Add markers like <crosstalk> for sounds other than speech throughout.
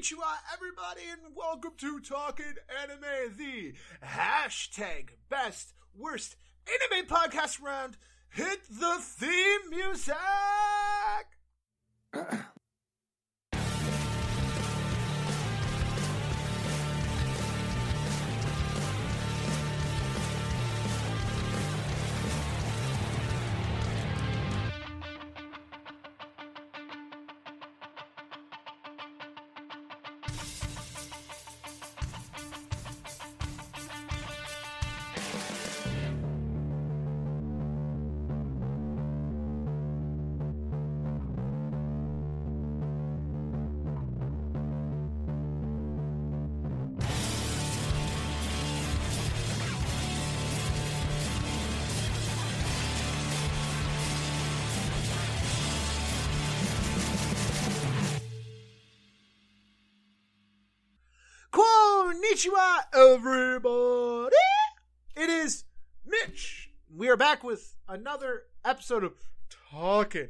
Konnichiwa, everybody, and welcome to Talking Anime, the hashtag best worst anime podcast round. Hit the theme music! <clears throat> Konnichiwa, everybody! It is Mitch. We are back with another episode of Talking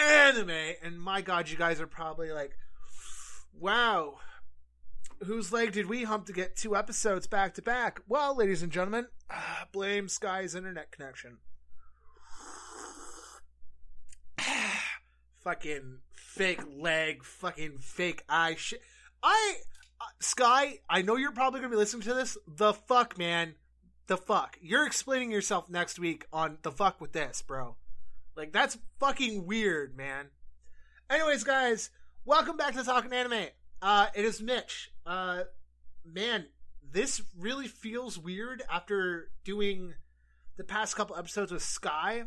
Anime. And my god, you guys are probably like, wow, whose leg did we hump to get two episodes back to back? Well, ladies and gentlemen, <sighs> blame Sky's internet connection. <sighs> fucking fake leg, fucking fake eye shit. I Sky, I know you're probably gonna be listening to this. The fuck, man, the fuck. You're explaining yourself next week on the fuck with this, bro. Like that's fucking weird, man. Anyways, guys, welcome back to Talking Anime. Uh, it is Mitch. Uh, man, this really feels weird after doing the past couple episodes with Sky.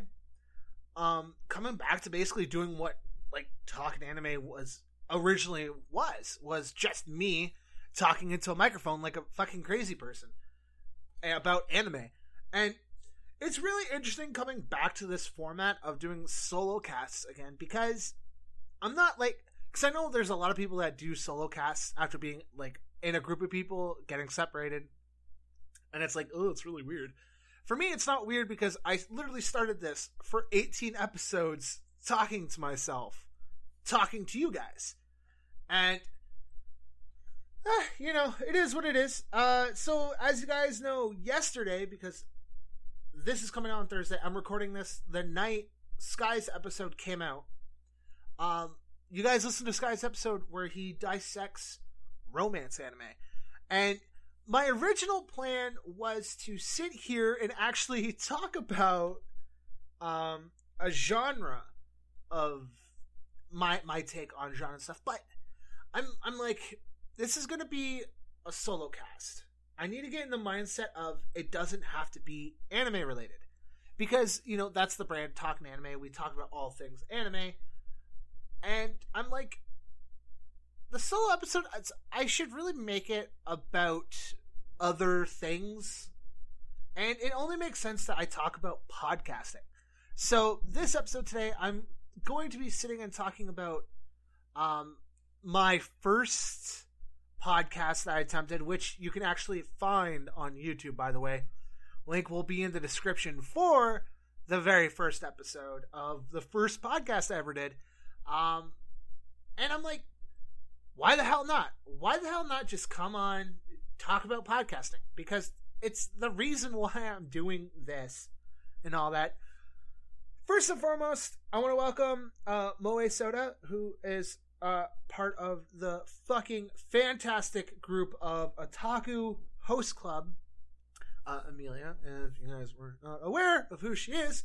Um, coming back to basically doing what like Talking Anime was originally was was just me talking into a microphone like a fucking crazy person eh, about anime. And it's really interesting coming back to this format of doing solo casts again because I'm not like because I know there's a lot of people that do solo casts after being like in a group of people getting separated, and it's like oh it's really weird. For me, it's not weird because I literally started this for 18 episodes talking to myself, talking to you guys, and uh, you know, it is what it is. Uh, so as you guys know, yesterday because this is coming out on Thursday, I'm recording this the night Sky's episode came out. Um, you guys listen to Sky's episode where he dissects romance anime, and my original plan was to sit here and actually <laughs> talk about um a genre of my my take on genre and stuff, but I'm I'm like this is going to be a solo cast. I need to get in the mindset of it doesn't have to be anime related. Because, you know, that's the brand Talking Anime. We talk about all things anime. And I'm like, the solo episode, I should really make it about other things. And it only makes sense that I talk about podcasting. So, this episode today, I'm going to be sitting and talking about um, my first podcast that I attempted, which you can actually find on YouTube, by the way. Link will be in the description for the very first episode of the first podcast I ever did. Um, and I'm like, why the hell not? Why the hell not just come on, talk about podcasting? Because it's the reason why I'm doing this and all that. First and foremost, I want to welcome uh, Moe Soda, who is uh, part of the fucking fantastic group of Otaku Host Club. Uh, Amelia, if you guys were not aware of who she is,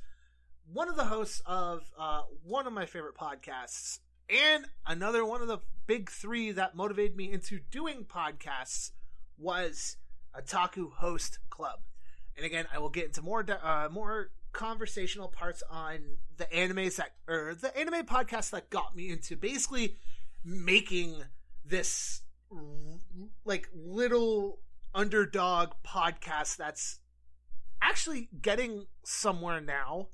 one of the hosts of uh, one of my favorite podcasts, and another one of the big three that motivated me into doing podcasts was Otaku Host Club. And again, I will get into more uh, more conversational parts on the animes that or the anime podcast that got me into basically making this like little underdog podcast that's actually getting somewhere now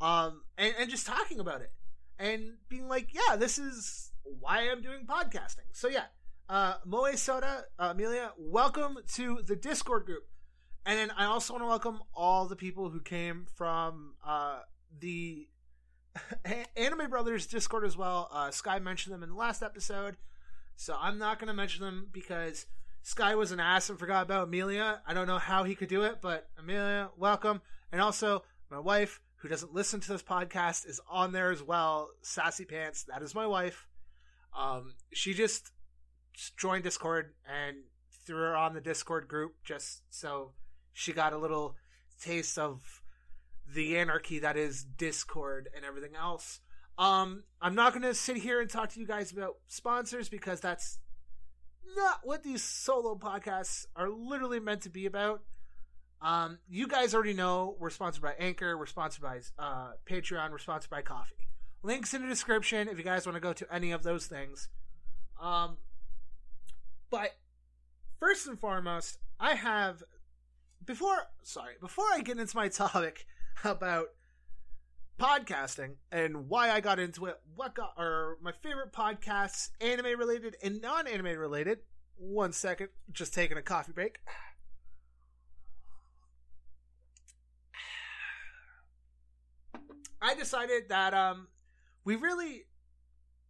um and, and just talking about it and being like yeah this is why i'm doing podcasting. So yeah uh moe soda uh, amelia welcome to the discord group and then I also want to welcome all the people who came from uh, the <laughs> Anime Brothers Discord as well. Uh, Sky mentioned them in the last episode. So I'm not going to mention them because Sky was an ass and forgot about Amelia. I don't know how he could do it, but Amelia, welcome. And also, my wife, who doesn't listen to this podcast, is on there as well. Sassy Pants, that is my wife. Um, she just joined Discord and threw her on the Discord group just so she got a little taste of the anarchy that is Discord and everything else. Um, I'm not going to sit here and talk to you guys about sponsors because that's not what these solo podcasts are literally meant to be about. Um, you guys already know we're sponsored by Anchor, we're sponsored by uh, Patreon, we're sponsored by Ko-fi. Links in the description if you guys want to go to any of those things. Um, but first and foremost, I have before sorry before I get into my topic <laughs> about podcasting and why I got into it, what got or my favorite podcasts, anime related and non anime related. One second, just taking a coffee break. <sighs> I decided that um we really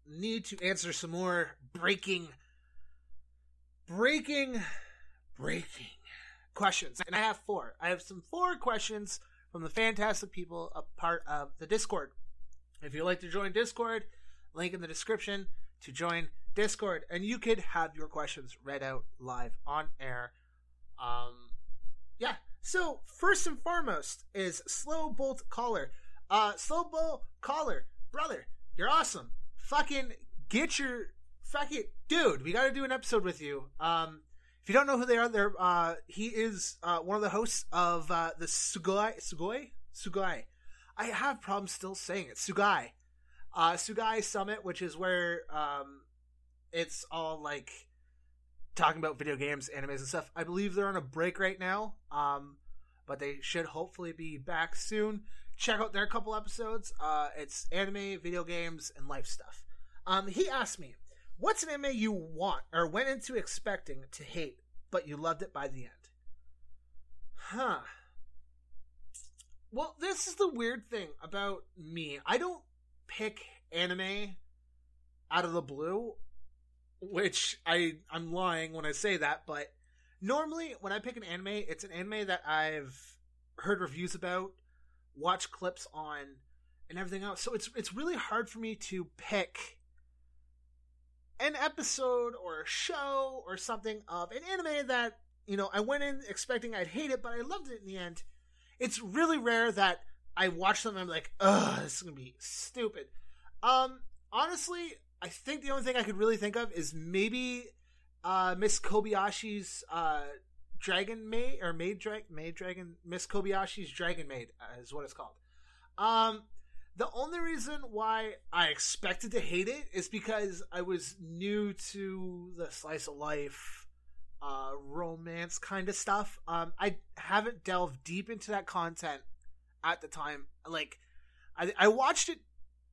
need to answer some more breaking breaking breaking questions. And I have four. I have some four questions from the fantastic people a part of the Discord. If you'd like to join Discord, link in the description to join Discord, and you could have your questions read out live on air. Um, yeah. So first and foremost is Slow Bolt Caller. Uh, Slow Bolt Caller, brother, you're awesome. Fucking get your fucking dude. We got to do an episode with you. Um, if you don't know who they are, they're uh, he is uh, one of the hosts of uh, the Sugoi Sugoi Sugoi. I have problems still saying it. Sugai, uh, Sugai Summit, which is where um, it's all like talking about video games, animes, and stuff. I believe they're on a break right now, um, but they should hopefully be back soon. Check out their couple episodes. Uh, it's anime, video games, and life stuff. Um, he asked me, What's an anime you want or went into expecting to hate, but you loved it by the end? Huh. Well, this is the weird thing about me. I don't pick anime out of the blue, which I I'm lying when I say that, but normally when I pick an anime, it's an anime that I've heard reviews about, watched clips on, and everything else. So it's it's really hard for me to pick an episode or a show or something of an anime that you know I went in expecting I'd hate it, but I loved it in the end. It's really rare that I watch and I'm like, ugh, this is gonna be stupid. Um, honestly, I think the only thing I could really think of is maybe uh, Miss Kobayashi's uh, Dragon Maid or Maid Drag Maid Dragon Miss Kobayashi's Dragon Maid uh, is what it's called. Um, the only reason why I expected to hate it is because I was new to the slice of life, uh, romance kind of stuff. Um, I haven't delved deep into that content at the time. Like, I, I watched it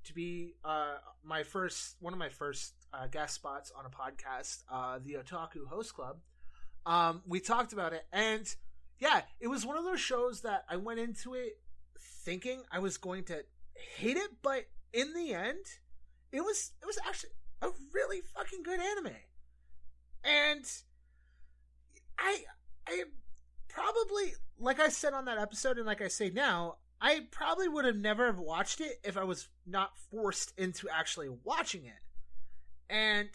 to be uh, my first one of my first uh, guest spots on a podcast, uh, the Otaku Host Club. Um, we talked about it, and yeah, it was one of those shows that I went into it thinking I was going to hate it, but in the end, it was it was actually a really fucking good anime. And I I probably like I said on that episode and like I say now, I probably would have never have watched it if I was not forced into actually watching it. And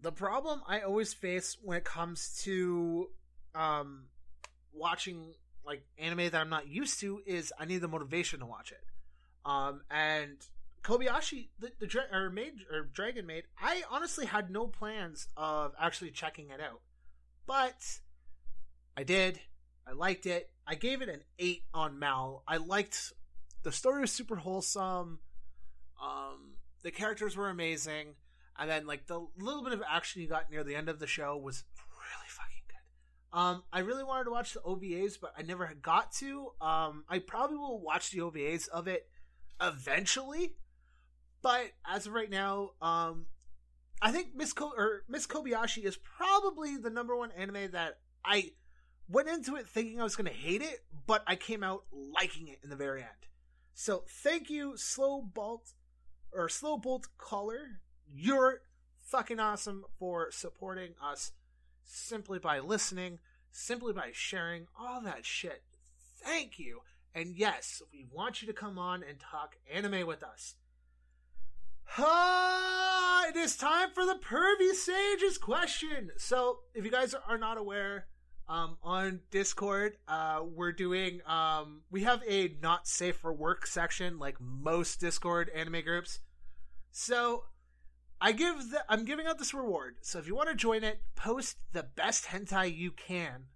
the problem I always face when it comes to um watching like anime that I'm not used to is I need the motivation to watch it. Um, and Kobayashi, the, the or maid or Dragon Maid, I honestly had no plans of actually checking it out, but I did. I liked it. I gave it an eight on Mal. I liked the story was super wholesome. Um, the characters were amazing, and then like the little bit of action you got near the end of the show was um, I really wanted to watch the OVAs, but I never got to. Um, I probably will watch the OVAs of it eventually, but as of right now, um, I think Miss or Miss Kobayashi is probably the number one anime that I went into it thinking I was going to hate it, but I came out liking it in the very end. So thank you, Slow Bolt or Slow Bolt Caller. You're fucking awesome for supporting us simply by listening, simply by sharing, all that shit. Thank you. And yes, we want you to come on and talk anime with us. Ah, it is time for the Pervy Sages question. So, if you guys are not aware, um, on Discord, uh, we're doing, um, we have a not safe for work section, like most Discord anime groups. So, I give the, I'm giving out this reward. So, if you want to join it, post the best hentai you can,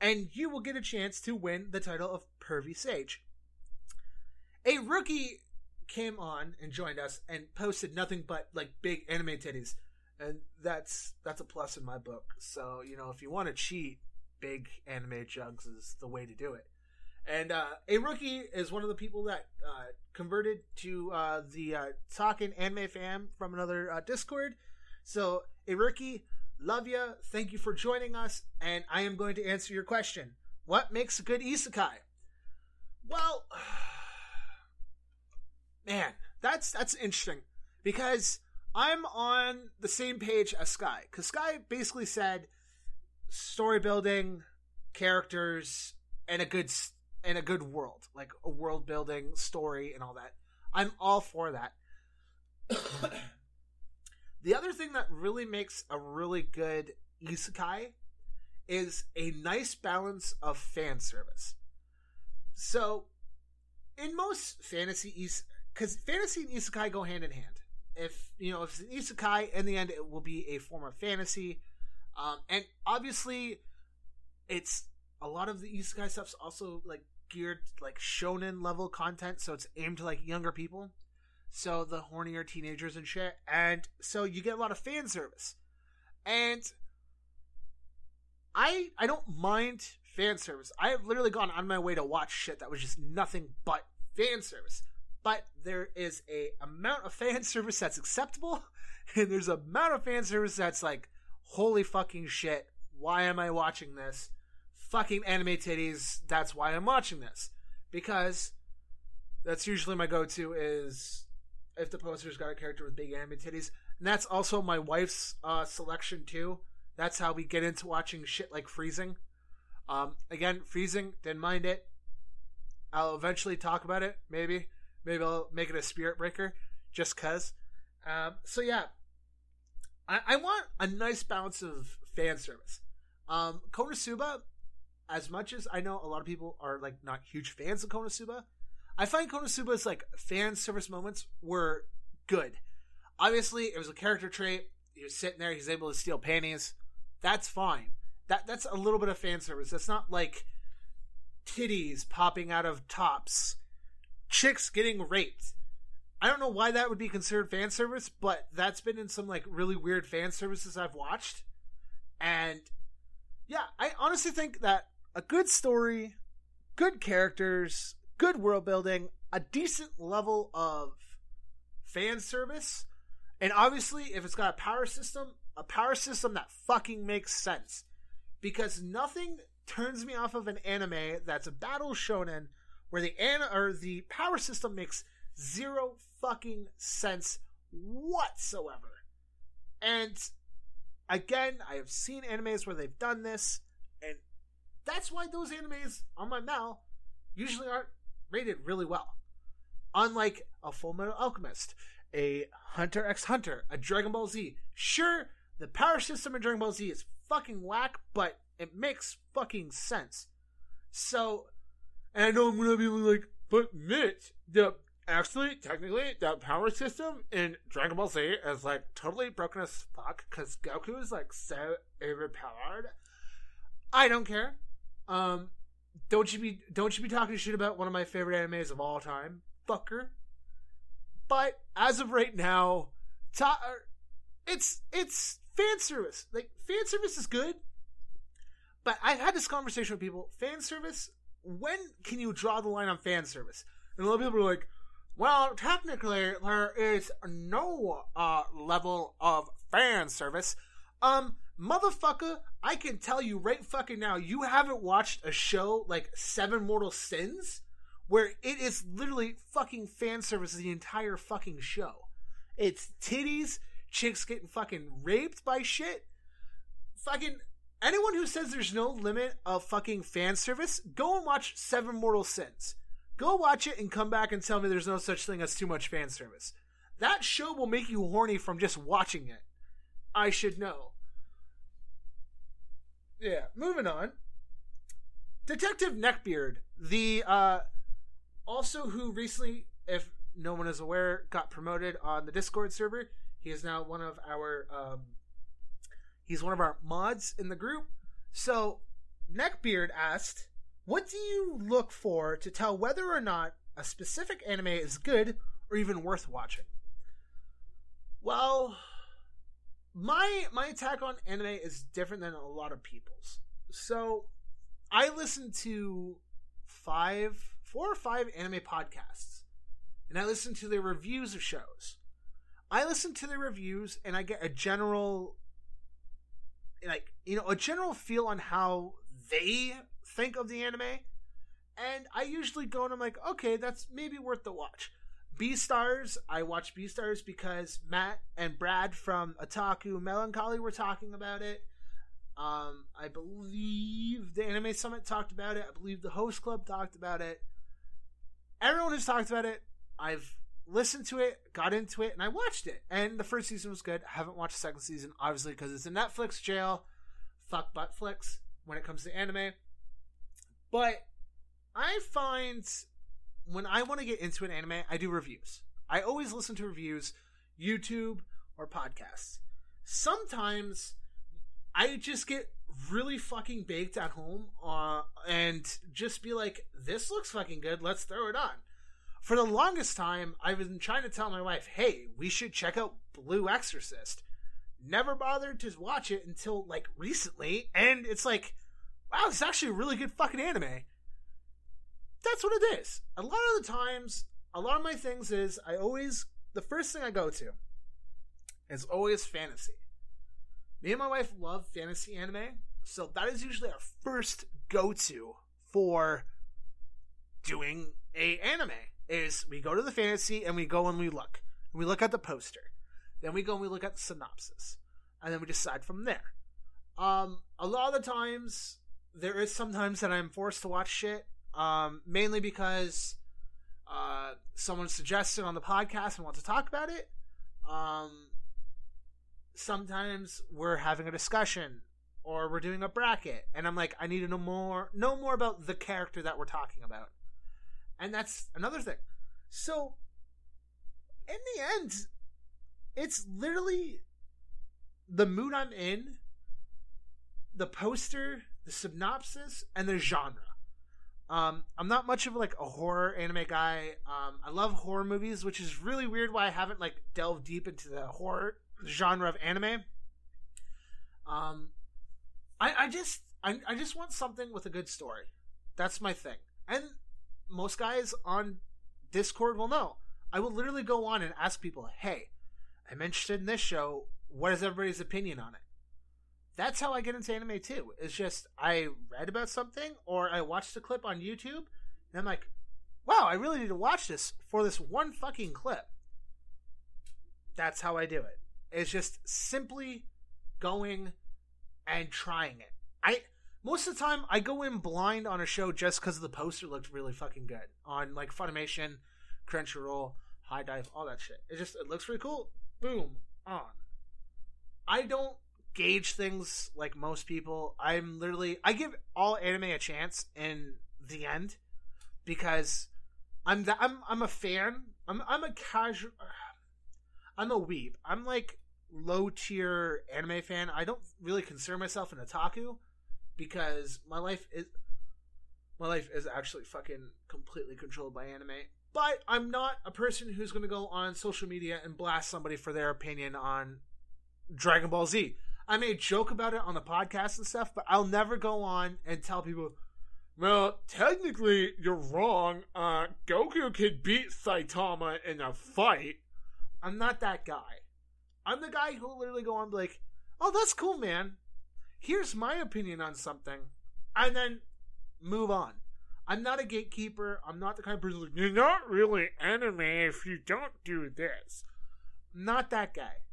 and you will get a chance to win the title of Pervy Sage. A rookie came on and joined us and posted nothing but like big anime titties and that's that's a plus in my book so you know if you want to cheat big anime jugs is the way to do it and uh, a rookie is one of the people that uh, converted to uh, the uh, talking anime fam from another uh, discord. So a rookie love you thank you for joining us and i am going to answer your question. What makes a good isekai? Well <sighs> man, that's that's interesting because I'm on the same page as Sky because Sky basically said story building, characters, and a good and a good world, like a world building story and all that. I'm all for that. <coughs> the other thing that really makes a really good isekai is a nice balance of fan service. So, in most fantasy is because fantasy and isekai go hand in hand. If you know, if it's an isekai, in the end, it will be a form of fantasy, um, and obviously, it's a lot of the isekai stuff's also like geared like shonen level content, so it's aimed to like younger people, so the hornier teenagers and shit, and so you get a lot of fan service, and I I don't mind fan service. I have literally gone on my way to watch shit that was just nothing but fan service but there is a amount of fan <laughs> service that's acceptable, and there's a amount of fan service that's like, holy fucking shit, why am I watching this? Fucking anime titties, that's why I'm watching this. Because that's usually my go-to is if the poster's got a character with big anime titties. And that's also my wife's uh, selection too. That's how we get into watching shit like Freezing. Um, again, Freezing, didn't mind it. I'll eventually talk about it, maybe. Maybe I'll make it a spirit breaker just cuz. Um, so yeah, I, I, want a nice balance of fan service. Um, Konosuba, as much as I know a lot of people are like not huge fans of Konosuba, I find Konosuba's like fan service moments were good. Obviously, it was a character trait. He was sitting there, he's able to steal panties. That's fine. That that's a little bit of fan service. That's not like titties popping out of tops chicks getting raped. I don't know why that would be considered fan service, but that's been in some like really weird fan services I've watched. And yeah, I honestly think that a good story, good characters, good world building, a decent level of fan service, and obviously if it's got a power system, a power system that fucking makes sense. Because nothing turns me off of an anime that's a battle shonen where the ana or the power system makes zero fucking sense whatsoever. And again, I have seen animes where they've done this, that's why those animes on my MAL usually aren't rated really well. Unlike a Full Metal Alchemist, a Hunter x Hunter, a Dragon Ball Z. Sure, the power system in Dragon Ball Z is fucking whack, but it makes fucking sense. So and I know I'm gonna be like, but Mitch, the actually technically that power system in Dragon Ball Z is like totally broken as fuck because Goku is like so overpowered. I don't care. Um, don't you be don't you be talking shit about one of my favorite animes of all time, fucker. But as of right now, ta- er, it's it's fan service. Like fan service is good, but I've had this conversation with people. Fan service when can you draw the line on fan service? And a lot of people are like, well, technically, there is no uh, level of fan service. Um, motherfucker, I can tell you right fucking now, you haven't watched a show like Seven Mortal Sins, where it is literally fucking fan service the entire fucking show. It's titties, chicks getting fucking raped by shit. Fucking anyone who says there's no limit of fucking fan service, go and watch Seven Mortal Sins. Go watch it and come back and tell me there's no such thing as too much fan service. That show will make you horny from just watching it. I should know. Yeah, moving on. Detective Neckbeard, the uh also who recently, if no one is aware, got promoted on the Discord server. He is now one of our um he's one of our mods in the group. So Neckbeard asked, What do you look for to tell whether or not a specific anime is good or even worth watching? Well, my my attack on anime is different than a lot of people's. So, I listen to five, four or five anime podcasts, and I listen to their reviews of shows. I listen to their reviews, and I get a general, like you know, a general feel on how they think of the anime, and I usually go and I'm like, okay, that's maybe worth the watch. Beastars, I watch Stars because Matt and Brad from Otaku Melancholy were talking about it. Um, I believe the Anime Summit talked about it. I believe the Host Club talked about it. Everyone has talked about it. I've listened to it, got into it, and I watched it. And the first season was good. I haven't watched the second season, obviously, because it's a Netflix jail. Fuck Buttflix when it comes to anime. But I find when I want to get into an anime, I do reviews. I always listen to reviews, YouTube or podcasts. Sometimes I just get really fucking baked at home uh, and just be like, this looks fucking good, let's throw it on. For the longest time, I've been trying to tell my wife, hey, we should check out Blue Exorcist. Never bothered to watch it until like recently, and it's like, wow, it's actually a really good fucking anime that's what it is. A lot of the times, a lot of my things is I always the first thing I go to is always fantasy. Me and my wife love fantasy anime, so that is usually our first go to for doing a anime. Is we go to the fantasy and we go and we look. And we look at the poster. Then we go and we look at the synopsis. And then we decide from there. Um, a lot of the times there is sometimes that I'm forced to watch shit um, mainly because uh, someone suggested on the podcast and wants to talk about it. Um, sometimes we're having a discussion or we're doing a bracket, and I'm like, I need to know more, know more about the character that we're talking about, and that's another thing. So, in the end, it's literally the mood I'm in, the poster, the synopsis, and the genre. Um, I'm not much of like a horror anime guy. Um, I love horror movies, which is really weird why I haven't like delved deep into the horror genre of anime. Um, I, I just I, I just want something with a good story. That's my thing. And most guys on Discord will know. I will literally go on and ask people, "Hey, I'm interested in this show. What is everybody's opinion on it?" That's how I get into anime too. It's just I read about something or I watched a clip on YouTube and I'm like, wow, I really need to watch this for this one fucking clip. That's how I do it. It's just simply going and trying it. I most of the time I go in blind on a show just because the poster looked really fucking good on like Funimation, Crunchyroll, HIDIVE, all that shit. It just it looks really cool. Boom on. I don't gauge things like most people. I'm literally I give all anime a chance in the end because I'm the, I'm I'm a fan. I'm I'm a casual. <sighs> I'm a weeb. I'm like low tier anime fan. I don't really consider myself an otaku because my life is my life is actually fucking completely controlled by anime. But I'm not a person who's going to go on social media and blast somebody for their opinion on Dragon Ball Z. I may joke about it on the podcast and stuff, but I'll never go on and tell people, well, technically, you're wrong. Uh, Goku could beat Saitama in a fight. I'm not that guy. I'm the guy who literally go on like, oh, that's cool, man. Here's my opinion on something. And then move on. I'm not a gatekeeper. I'm not the kind of person like, you're not really anime if you don't do this. not that guy.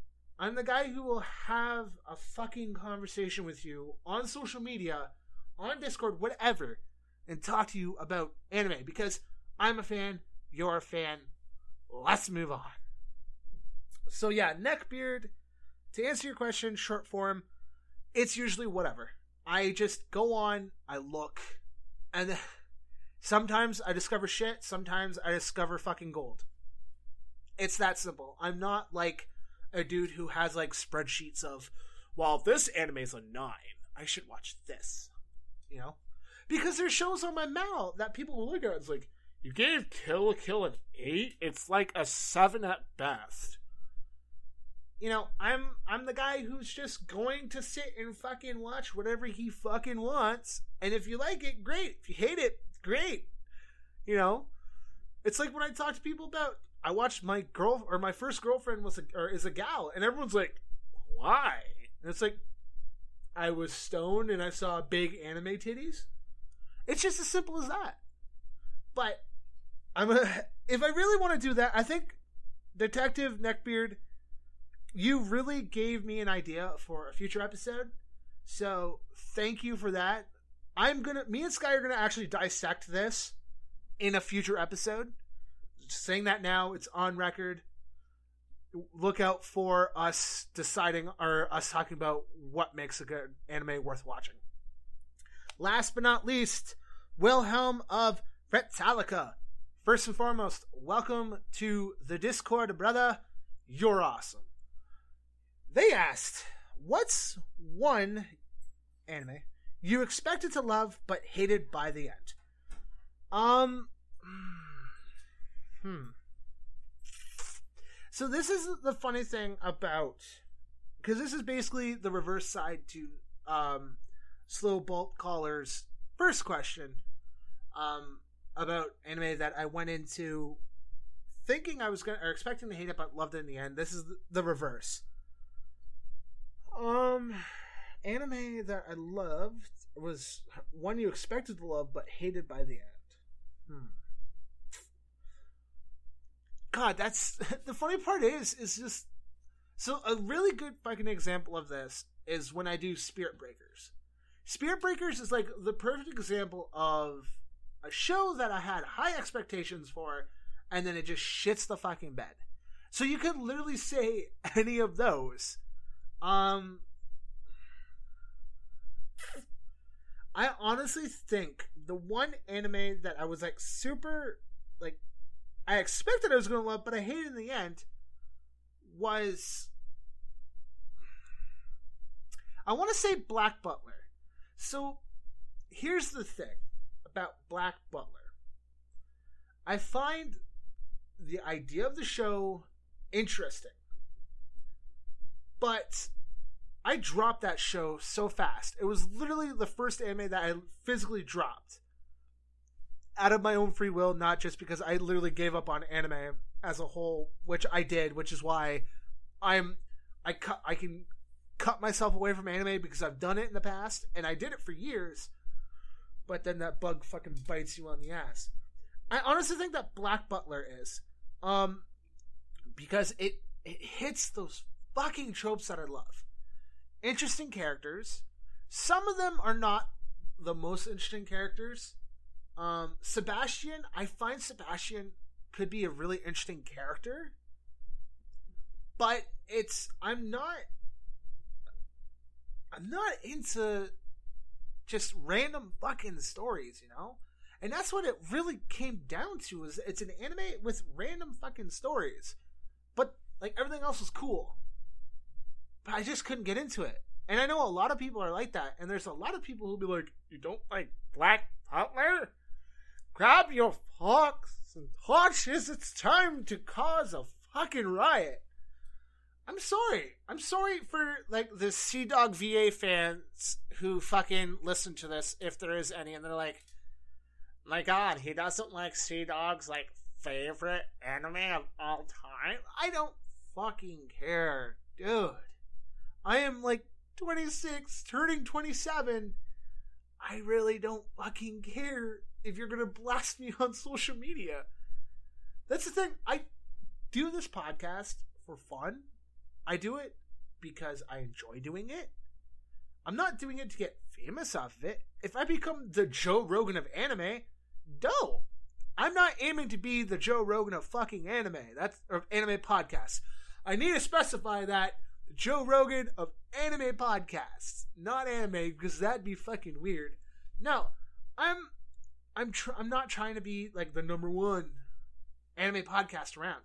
I'm the guy who will have a fucking conversation with you on social media, on Discord, whatever, and talk to you about anime because I'm a fan, you're a fan. Let's move on. So yeah, neckbeard. To answer your question, short form, it's usually whatever. I just go on, I look, and <laughs> sometimes I discover shit. Sometimes I discover fucking gold. It's that simple. I'm not like a dude who has like spreadsheets of, well, this anime's a nine. I should watch this. You know? Because there's shows on my MAL that people will look at. It's like, you gave Kill la Kill an eight? It's like a seven at best. You know, I'm I'm the guy who's just going to sit and fucking watch whatever he fucking wants. And if you like it, great. If you hate it, great. You know? It's like when I talk to people about I watched my girl or my first girlfriend was a, or is a gal, and everyone's like, "Why?" And it's like, I was stoned and I saw big anime titties. It's just as simple as that. But I'm a, <laughs> if I really want to do that, I think Detective Neckbeard, you really gave me an idea for a future episode. So thank you for that. I'm gonna, me and Sky are gonna actually dissect this in a future episode saying that now. It's on record. Look out for us deciding or us talking about what makes a good anime worth watching. Last but not least, Wilhelm of Retalica. First and foremost, welcome to the Discord, brother. You're awesome. They asked, What's one anime you expected to love but hated by the end? Um. Hmm. So this is the funny thing about because this is basically the reverse side to um, slow bolt caller's first question um, about anime that I went into thinking I was gonna or expecting to hate it but loved it in the end. This is the reverse. Um, anime that I loved was one you expected to love but hated by the end. Hmm. God, that's <laughs> the funny part is is just so a really good fucking example of this is when I do Spirit Breakers. Spirit Breakers is like the perfect example of a show that I had high expectations for, and then it just shits the fucking bed. So you could literally say <laughs> any of those. Um, I honestly think the one anime that I was like super like I expected I was going to love, but I hated in the end was I want to say Black Butler. So here's the thing about Black Butler. I find the idea of the show interesting. But I dropped that show so fast. It was literally the first anime that I physically dropped out of my own free will, not just because I literally gave up on anime as a whole, which I did, which is why I'm I cut I can cut myself away from anime because I've done it in the past and I did it for years. But then that bug fucking bites you on the ass. I honestly think that Black Butler is um because it it hits those fucking tropes that I love. Interesting characters. Some of them are not the most interesting characters um, Sebastian, I find Sebastian could be a really interesting character, but it's I'm not I'm not into just random fucking stories, you know? And that's what it really came down to is it's an anime with random fucking stories. But like everything else was cool. But I just couldn't get into it. And I know a lot of people are like that, and there's a lot of people who'll be like, You don't like Black Butler? Grab your forks and torches. It's time to cause a fucking riot. I'm sorry. I'm sorry for like the CDawgVA fans who fucking listen to this, if there is any, and they're like, "My God, he doesn't like CDawg's like favorite anime of all time." I don't fucking care, dude. I am like 26, turning 27. I really don't fucking care if you're gonna blast me on social media. That's the thing. I do this podcast for fun. I do it because I enjoy doing it. I'm not doing it to get famous off of it. If I become the Joe Rogan of anime, dope. I'm not aiming to be the Joe Rogan of fucking anime. That's or anime podcasts. I need to specify that Joe Rogan of anime podcasts, not anime, because that'd be fucking weird. No, I'm I'm tr- I'm not trying to be like the number one anime podcast around.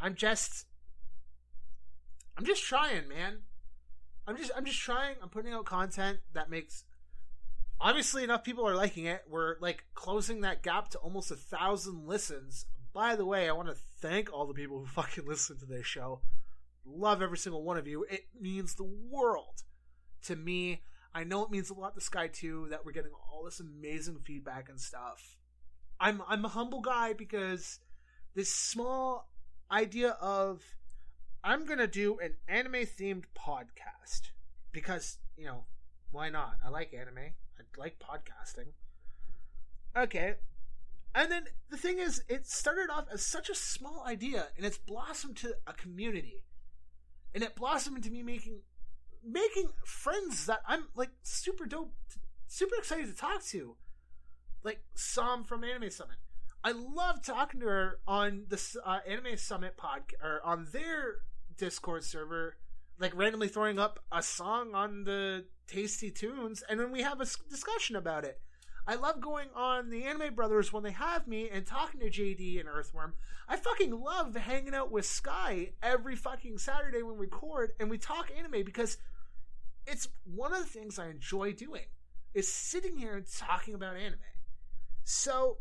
I'm just I'm just trying, man. I'm just I'm just trying. I'm putting out content that makes obviously enough people are liking it. We're like closing that gap to almost a thousand listens. By the way, I want to thank all the people who fucking listen to this show. Love every single one of you. It means the world to me. I know it means a lot to Sky too that we're getting all this amazing feedback and stuff. I'm I'm a humble guy because this small idea of I'm gonna do an anime themed podcast because you know why not? I like anime. I like podcasting. Okay, and then the thing is, it started off as such a small idea, and it's blossomed to a community, and it blossomed into me making making friends that I'm like super dope, super excited to talk to, like Sam from Anime Summit. I love talking to her on the uh, Anime Summit podcast or on their Discord server, like randomly throwing up a song on the Tasty Tunes, and then we have a discussion about it. I love going on the Anime Brothers when they have me and talking to JD and Earthworm. I fucking love hanging out with Sky every fucking Saturday when we record and we talk anime because it's one of the things I enjoy doing is sitting here and talking about anime. So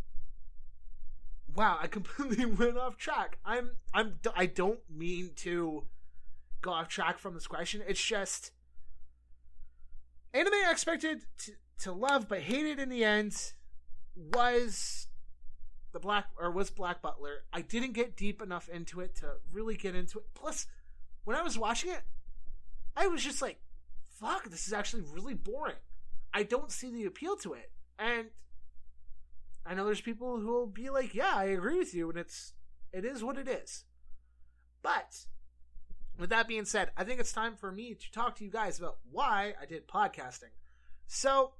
wow, I <laughs> completely went off track. I'm I'm I don't mean to go off track from this question. It's just anime I expected to, to love but hated in the end was the black or was Black Butler. I didn't get deep enough into it to really get into it. Plus, when I was watching it, I was just like, "Fuck, this is actually really boring." I don't see the appeal to it, and I know there's people who will be like, "Yeah, I agree with you," and it's it is what it is. But with that being said, I think it's time for me to talk to you guys about why I did podcasting. So,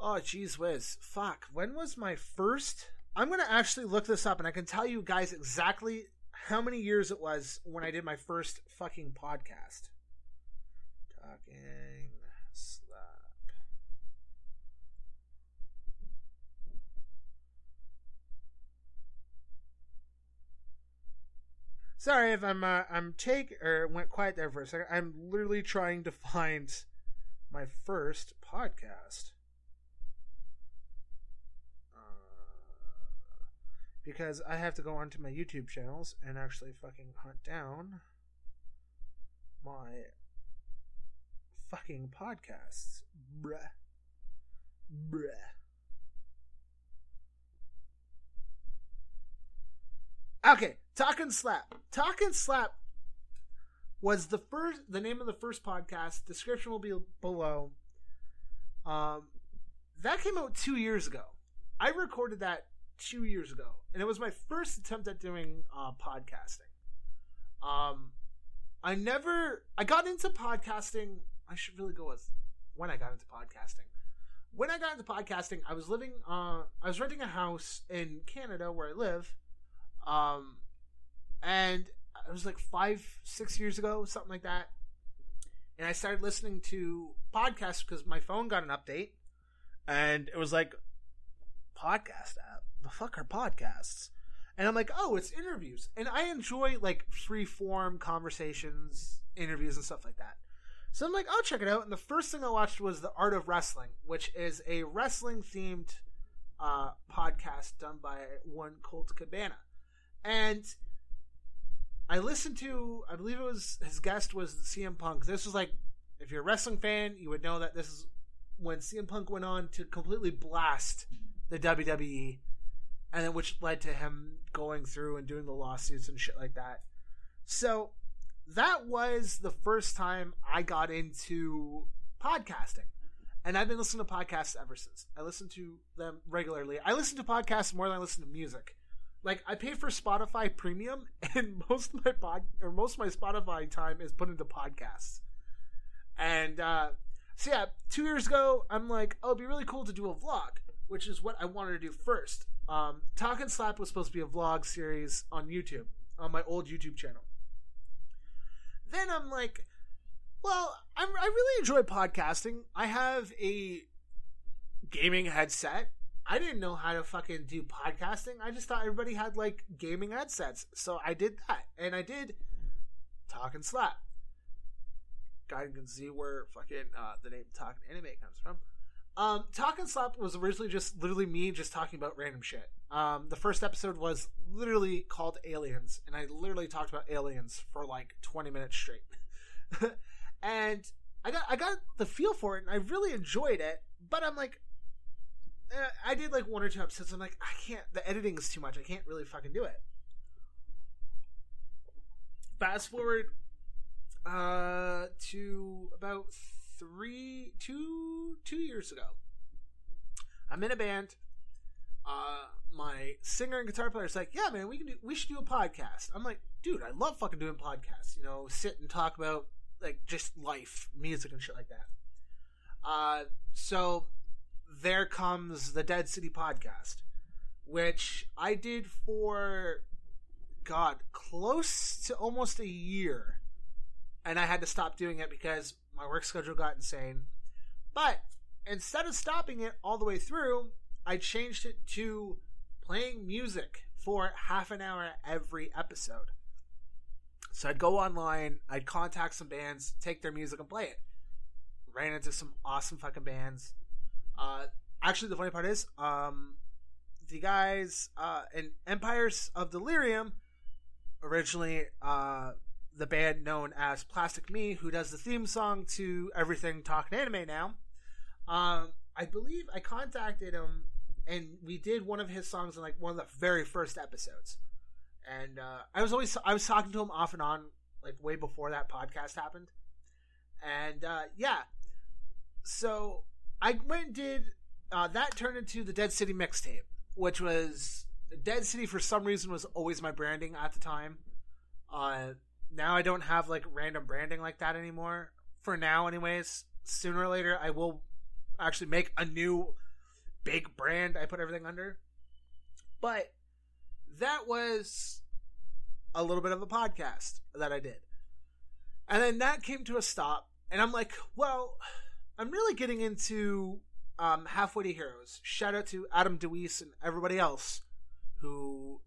oh jeez whiz, fuck. When was my first? I'm gonna actually look this up, and I can tell you guys exactly how many years it was when I did my first fucking podcast. Talking slap. Sorry if I'm uh, I'm take or went quiet there for a second. I'm literally trying to find my first podcast. Uh, because I have to go onto my YouTube channels and actually fucking hunt down my fucking podcasts. Bruh. Bruh. Okay, Talk and Slap. Talk and Slap was the first the name of the first podcast. Description will be below. Um that came out 2 years ago. I recorded that 2 years ago and it was my first attempt at doing uh podcasting. Um I never I got into podcasting. I should really go with when I got into podcasting. When I got into podcasting, I was living uh I was renting a house in Canada where I live um, and it was like five, six years ago, something like that. And I started listening to podcasts because my phone got an update, and it was like podcast app. Fuck are podcasts? And I'm like, oh, it's interviews, and I enjoy like free form conversations, interviews, and stuff like that. So I'm like, I'll check it out. And the first thing I watched was The Art of Wrestling, which is a wrestling themed uh, podcast done by one Colt Cabana and I listened to, I believe it was his guest was CM Punk. This was like, if you're a wrestling fan, you would know that this is when CM Punk went on to completely blast the WWE, and then which led to him going through and doing the lawsuits and shit like that. So that was the first time I got into podcasting. And I've been listening to podcasts ever since. I listen to them regularly. I listen to podcasts more than I listen to music Like I pay for Spotify Premium, <laughs> and most of my pod or most of my Spotify time is put into podcasts. And uh, so yeah, two years ago, I'm like, oh, it'd be really cool to do a vlog, which is what I wanted to do first. Um, Talk and Slap was supposed to be a vlog series on YouTube, on my old YouTube channel. Then I'm like, well, I'm, I really enjoy podcasting. I have a gaming headset. I didn't know how to fucking do podcasting. I just thought everybody had like gaming headsets. So I did that. And I did Talk and Slap. Guy can see where fucking uh, the name Talk and Anime comes from. Um, Talk and Slap was originally just literally me just talking about random shit. Um, the first episode was literally called Aliens, and I literally talked about aliens for like 20 minutes straight. <laughs> and I got I got the feel for it, and I really enjoyed it. But I'm like, eh, I did like one or two episodes. I'm like, I can't. The editing is too much. I can't really fucking do it. Fast forward uh, to about three, two, two years ago. I'm in a band. Uh, my singer and guitar player is like, "Yeah, man, we can do. We should do a podcast." I'm like, "Dude, I love fucking doing podcasts. You know, sit and talk about like just life, music, and shit like that." Uh, so there comes the Dead City podcast, which I did for God close to almost a year, and I had to stop doing it because my work schedule got insane. But instead of stopping it all the way through, I changed it to playing music for half an hour every episode. So I'd go online, I'd contact some bands, take their music and play it. Ran into some awesome fucking bands. Uh, actually, the funny part is, um, the guys uh, in Empires of Delirium, originally uh, the band known as Plastic Me, who does the theme song to everything talking anime now. Um, I believe I contacted him, and we did one of his songs in like one of the very first episodes. And uh, I was always I was talking to him off and on, like way before that podcast happened. And uh, yeah, so I went and did uh, that turned into the Dead City mixtape, which was Dead City for some reason was always my branding at the time. Uh, now I don't have like random branding like that anymore. For now, anyways. Sooner or later, I will actually make a new big brand I put everything under. But that was a little bit of a podcast that I did. And then that came to a stop. And I'm like, well, I'm really getting into um, Halfway to Heroes. Shout out to Adam DeWeese and everybody else who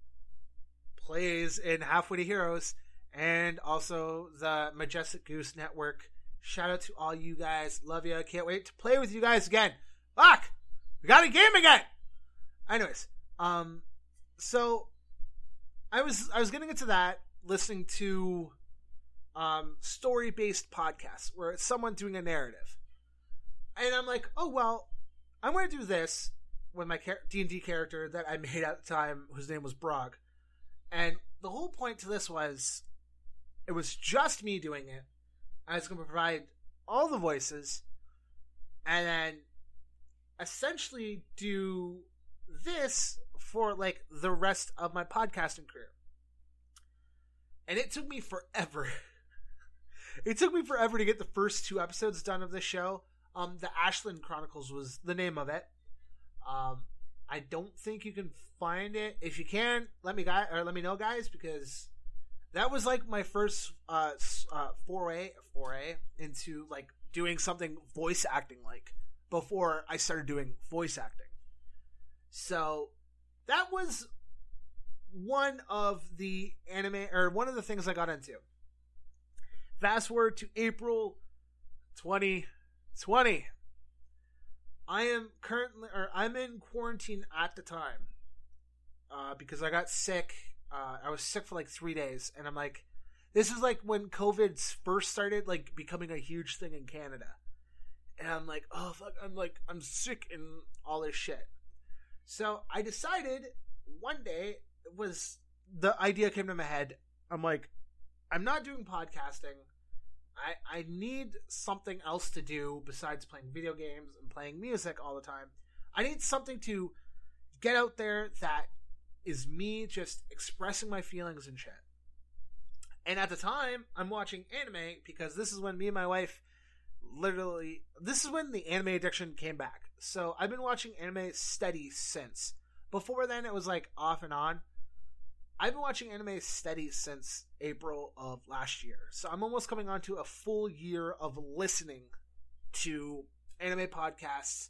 plays in Halfway to Heroes and also the Majestic Goose Network. Shout out to all you guys. Love you. Can't wait to play with you guys again. Fuck! We got a game again! Anyways, um, so I was I was getting into that, listening to um story based podcasts where it's someone doing a narrative. And I'm like, oh well, I'm gonna do this with my D and D character that I made at the time, whose name was Brog. And the whole point to this was it was just me doing it. I was going to provide all the voices and then essentially do this for like the rest of my podcasting career. And it took me forever. <laughs> it took me forever to get the first two episodes done of this show. Um, the Ashland Chronicles was the name of it. Um, I don't think you can find it. If you can, let me guy or let me know, guys, because that was like my first uh, uh foray foray into like doing something voice acting like before I started doing voice acting. So that was one of the anime or one of the things I got into. Fast forward to April 2020. I am currently or I'm in quarantine at the time. Uh, because I got sick uh, I was sick for like three days, and I'm like, this is like when COVID first started like becoming a huge thing in Canada, and I'm like, oh fuck, I'm like I'm sick and all this shit. So I decided one day was the idea came to my head. I'm like, I'm not doing podcasting. I I need something else to do besides playing video games and playing music all the time. I need something to get out there that is me just expressing my feelings and shit. And at the time, I'm watching anime because this is when me and my wife literally this is when the anime addiction came back. So I've been watching anime steady since. Before then it was like off and on. I've been watching anime steady since April of last year. So I'm almost coming on to a full year of listening to anime podcasts.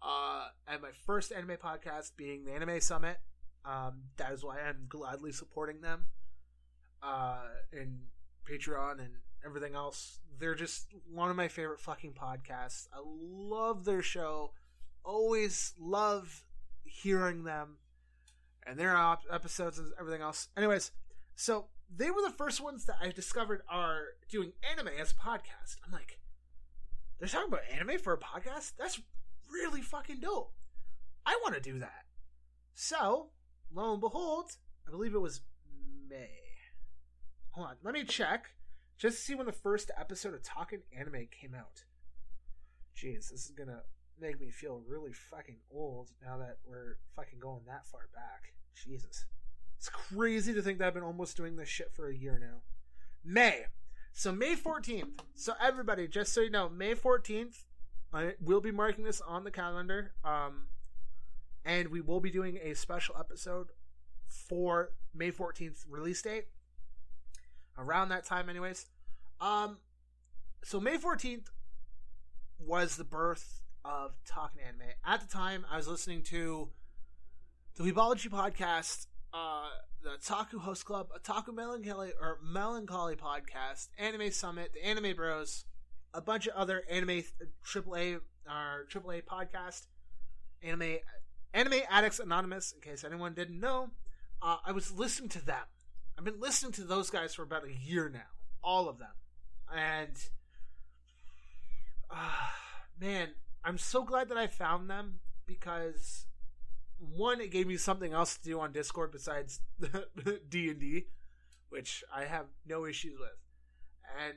Uh, and my first anime podcast being the Anime Summit. Um, that is why I'm gladly supporting them. Uh, and Patreon and everything else. They're just one of my favorite fucking podcasts. I love their show. Always love hearing them and their op- episodes and everything else. Anyways, so they were the first ones that I discovered are doing anime as a podcast. I'm like, they're talking about anime for a podcast? That's really fucking dope. I want to do that. So, lo and behold, I believe it was May. Hold on, let me check just to see when the first episode of Talking Anime came out. Jeez, this is gonna make me feel really fucking old now that we're fucking going that far back. Jesus. It's crazy to think that I've been almost doing this shit for a year now. May. So May 14th. So everybody, just so you know, May 14th, I will be marking this on the calendar. Um, and we will be doing a special episode for May 14th release date. Around that time, anyways. Um, so May 14th was the birth of Talking Anime. At the time, I was listening to the Weebology podcast, uh, the Taku Host Club, Otaku Melancholy or Melancholy podcast, Anime Summit, the Anime Bros, a bunch of other anime AAA or AAA podcast, anime Anime Addicts Anonymous. In case anyone didn't know, uh, I was listening to them. I've been listening to those guys for about a year now, all of them, and uh, man, I'm so glad that I found them because one, it gave me something else to do on Discord besides <laughs> D and D, which I have no issues with, and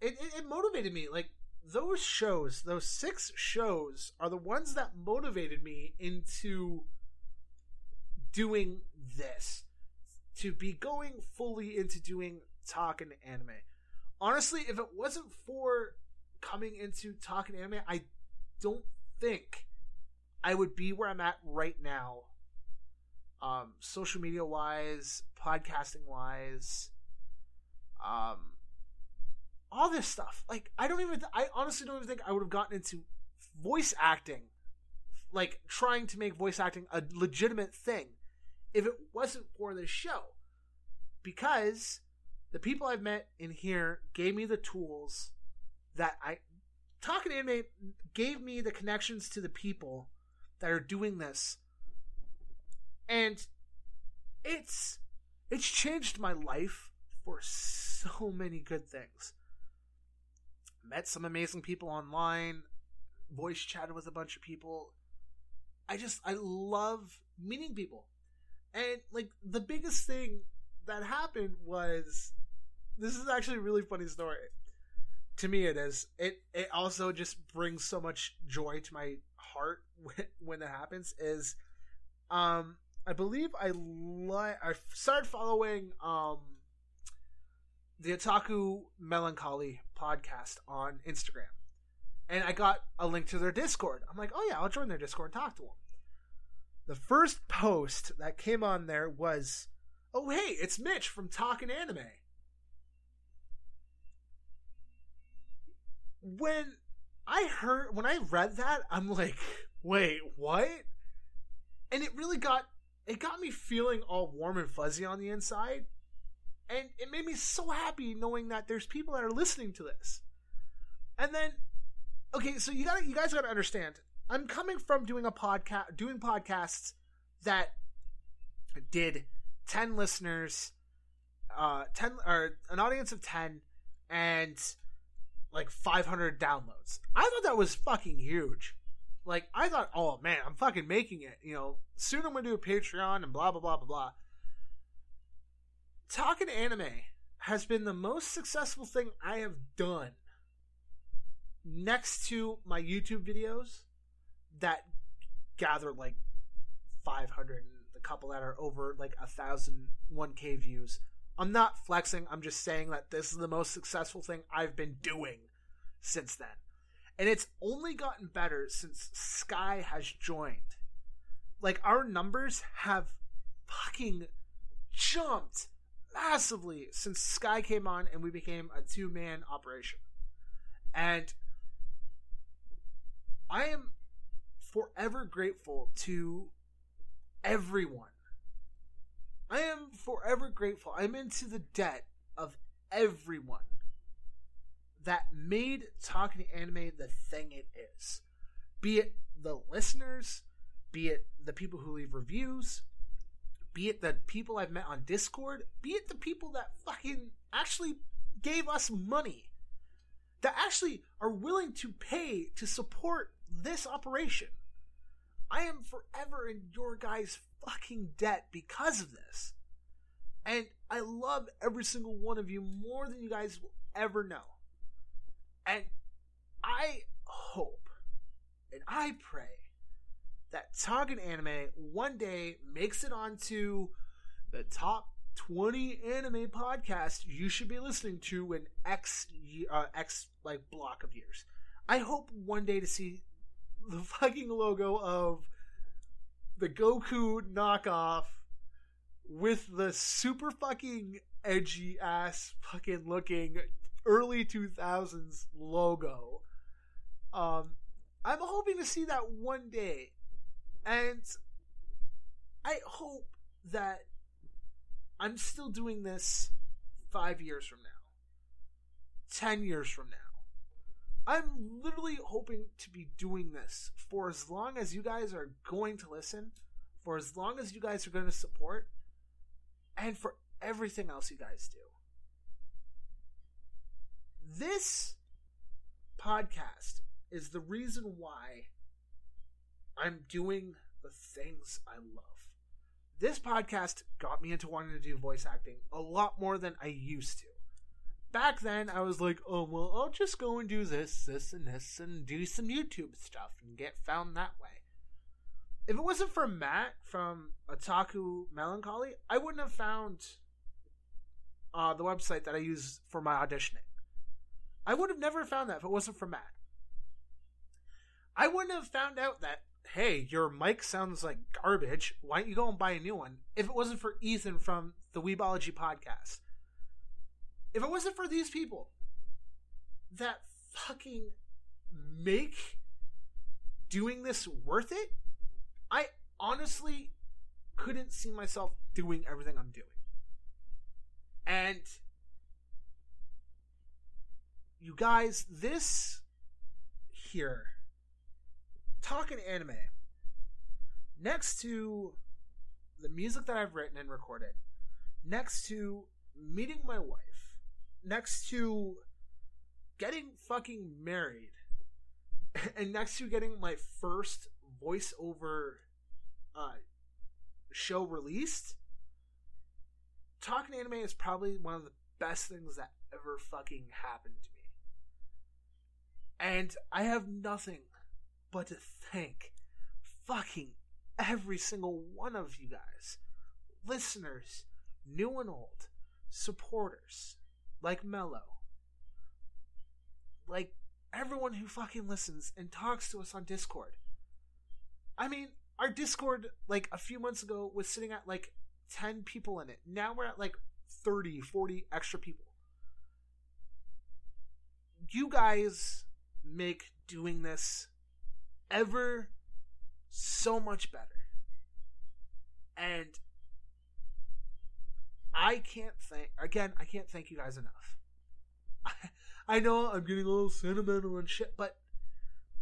it, it, it motivated me. Like those shows, those six shows, are the ones that motivated me into doing this, to be going fully into doing talk and anime. Honestly, if it wasn't for coming into talking anime, I don't think I would be where I'm at right now. Um, social media wise, podcasting wise, um, all this stuff. Like, I don't even, I honestly don't even think I would have gotten into voice acting, like trying to make voice acting a legitimate thing if it wasn't for this show. Because the people I've met in here gave me the tools that I, talking to anime gave me the connections to the people that are doing this and it's it's changed my life for so many good things met some amazing people online voice chatted with a bunch of people. I just i love meeting people. And like the biggest thing that happened was this is actually a really funny story. To me it is. It it also just brings so much joy to my heart when, <laughs> when that happens is um i believe i li- i started following um the otaku melancholy podcast on instagram and i got a link to their discord i'm like oh yeah i'll join their discord and talk to them the first post that came on there was oh hey it's mitch from talking anime when I heard when I read that, I'm like, wait, what? And it really got it got me feeling all warm and fuzzy on the inside. And it made me so happy knowing that there's people that are listening to this. And then okay, so you got to you guys got to understand. I'm coming from doing a podcast doing podcasts that did 10 listeners uh 10 or an audience of 10 and like 500 downloads. I thought that was fucking huge. Like, I thought, oh man, I'm fucking making it. You know, soon I'm gonna do a Patreon and blah, blah, blah, blah, blah. Talking anime has been the most successful thing I have done next to my YouTube videos that gathered like 500 the a couple that are over like a thousand 1k views. I'm not flexing. I'm just saying that this is the most successful thing I've been doing since then. And it's only gotten better since Sky has joined. Like, our numbers have fucking jumped massively since Sky came on and we became a two man operation. And I am forever grateful to everyone. I am forever grateful. I'm into the debt of everyone that made talking anime the thing it is. Be it the listeners, be it the people who leave reviews, be it the people I've met on Discord, be it the people that fucking actually gave us money, that actually are willing to pay to support this operation. I am forever in your guys' fucking debt because of this. And I love every single one of you more than you guys will ever know. And I hope and I pray that Talking Anime one day makes it onto the top 20 anime podcast you should be listening to in X uh, X like block of years. I hope one day to see the <laughs> fucking logo of the Goku knockoff with the super fucking edgy ass fucking looking early 2000s logo. Um, I'm hoping to see that one day. And I hope that I'm still doing this five years from now, 10 years from now. I'm literally hoping to be doing this for as long as you guys are going to listen, for as long as you guys are going to support, and for everything else you guys do. This podcast is the reason why I'm doing the things I love. This podcast got me into wanting to do voice acting a lot more than I used to. Back then, I was like, oh, well, I'll just go and do this, this, and this, and do some YouTube stuff and get found that way. If it wasn't for Matt from Otaku Melancholy, I wouldn't have found uh, the website that I use for my auditioning. I would have never found that if it wasn't for Matt. I wouldn't have found out that hey, your mic sounds like garbage. Why don't you go and buy a new one? If it wasn't for Ethan from the Weebology podcast. If it wasn't for these people that fucking make doing this worth it, I honestly couldn't see myself doing everything I'm doing. And you guys, this here talking anime. Next to the music that I've written and recorded, next to meeting my wife, next to getting fucking married, <laughs> and next to getting my first voiceover uh, show released, talking anime is probably one of the best things that ever fucking happened to me. And I have nothing but to thank fucking every single one of you guys, listeners, new and old, supporters, like Mello, like everyone who fucking listens and talks to us on Discord. I mean, our Discord, like a few months ago, was sitting at like 10 people in it. Now we're at like 30, 40 extra people. You guys make doing this ever so much better. And I can't thank again, I can't thank you guys enough. <laughs> I, know I'm getting a little sentimental and shit, but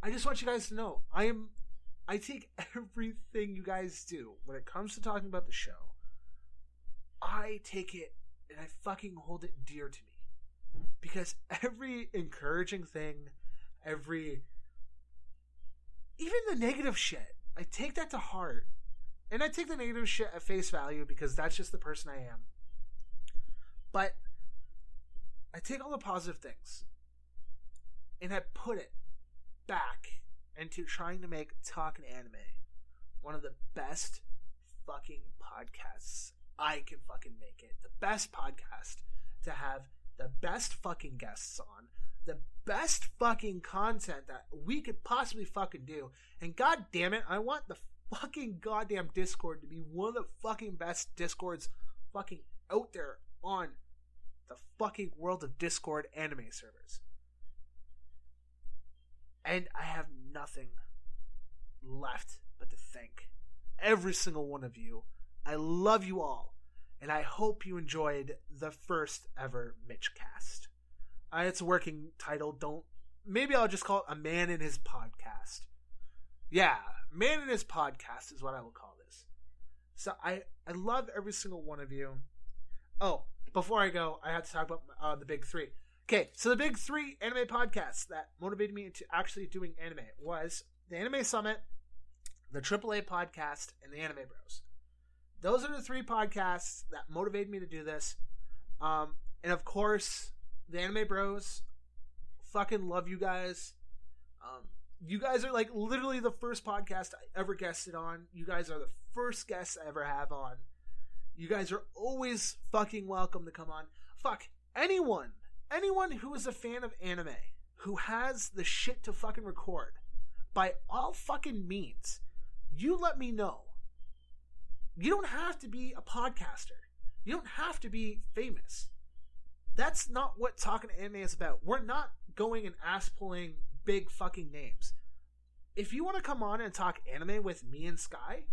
I just want you guys to know I am I take <laughs> everything you guys do when it comes to talking about the show. I take it and I fucking hold it dear to me. Because every encouraging thing, every even the negative shit, I take that to heart. And I take the negative shit at face value because that's just the person I am. But I take all the positive things and I put it back into trying to make talking anime one of the best fucking podcasts I can fucking make it. The best podcast to have the best fucking guests on, the best fucking content that we could possibly fucking do. And god damn it, I want the fucking goddamn Discord to be one of the fucking best Discords fucking out there on the fucking world of Discord anime servers. And I have nothing left but to thank every single one of you. I love you all, and I hope you enjoyed the first ever Mitch cast. Uh, it's a working title. Don't maybe I'll just call it a man in his podcast. Yeah, man in his podcast is what I will call this. So I I love every single one of you. Oh, before I go, I have to talk about uh, the big three. Okay, so the big three anime podcasts that motivated me into actually doing anime was the Anime Summit, the AAA podcast, and the Anime Bros. Those are the three podcasts that motivated me to do this. Um, and of course, the Anime Bros. Fucking love you guys. Um, you guys are like literally the first podcast I ever guested on. You guys are the first guests I ever have on. You guys are always fucking welcome to come on. Fuck anyone, anyone who is a fan of anime, who has the shit to fucking record, by all fucking means, you let me know. You don't have to be a podcaster. You don't have to be famous. That's not what talking anime is about. We're not going and ass pulling big fucking names. If you want to come on and talk anime with me and Sky,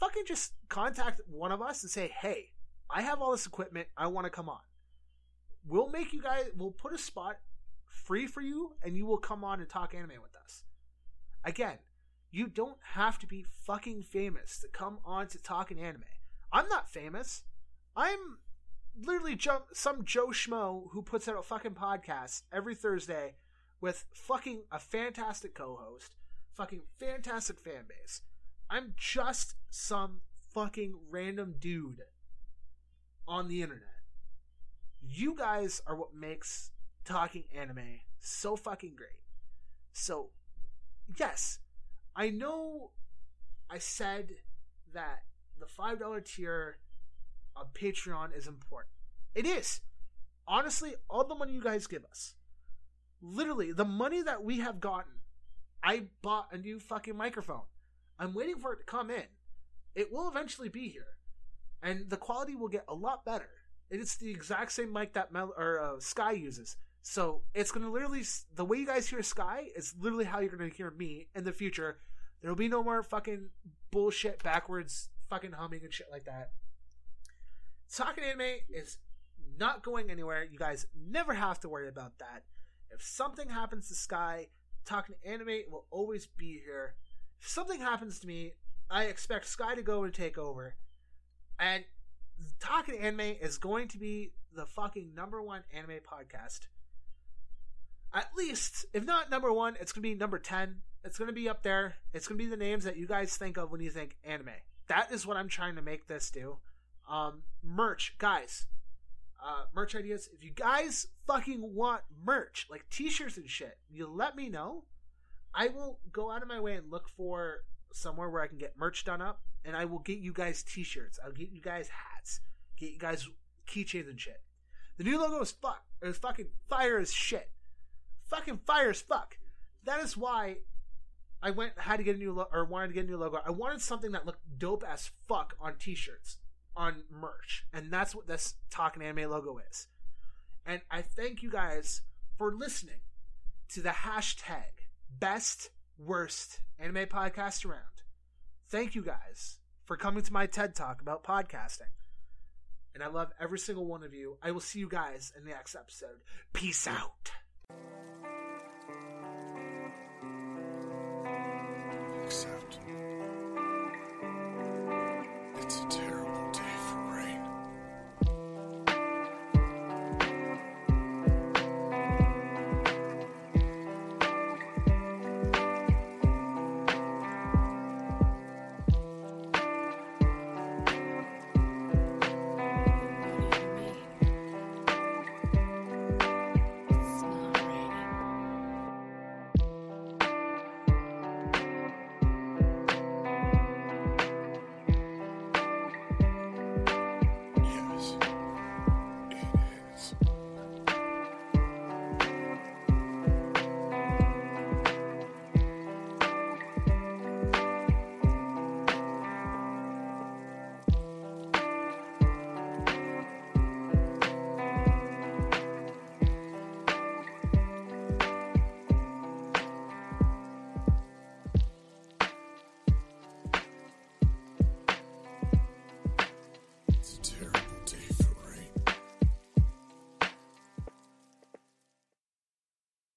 fucking just contact one of us and say, hey, I have all this equipment. I want to come on. We'll make you guys, we'll put a spot free for you and you will come on and talk anime with us. Again, you don't have to be fucking famous to come on to talk an anime. I'm not famous. I'm literally some Joe Schmo who puts out a fucking podcast every Thursday with fucking a fantastic co-host, fucking fantastic fan base. I'm just some fucking random dude on the internet. You guys are what makes talking anime so fucking great. So, yes, I know I said that the $5 tier of Patreon is important. It is. Honestly, all the money you guys give us, literally, the money that we have gotten, I bought a new fucking microphone. I'm waiting for it to come in. It will eventually be here, and the quality will get a lot better. It's the exact same mic that Mel or uh, Sky uses, so it's gonna literally the way you guys hear Sky is literally how you're gonna hear me in the future. There will be no more fucking bullshit backwards fucking humming and shit like that. Talking anime is not going anywhere. You guys never have to worry about that. If something happens to Sky, talking anime will always be here. If something happens to me, I expect Sky to go and take over. And Talking Anime is going to be the fucking number one anime podcast. At least, if not number one, it's going to be number 10. It's going to be up there. It's going to be the names that you guys think of when you think anime. That is what I'm trying to make this do. Um, merch, guys. Uh, merch ideas. If you guys fucking want merch, like t-shirts and shit, you let me know. I will go out of my way and look for somewhere where I can get merch done up, and I will get you guys t-shirts. I'll get you guys hats, get you guys keychains and shit. The new logo is fuck. It was fucking fire as shit. Fucking fire as fuck. That is why I went had to get a new lo- or wanted to get a new logo. I wanted something that looked dope as fuck on t-shirts, on merch, and that's what this talking anime logo is. And I thank you guys for listening to the hashtag best worst anime podcast around. Thank you guys for coming to my TED talk about podcasting. And I love every single one of you. I will see you guys in the next episode. Peace out. Música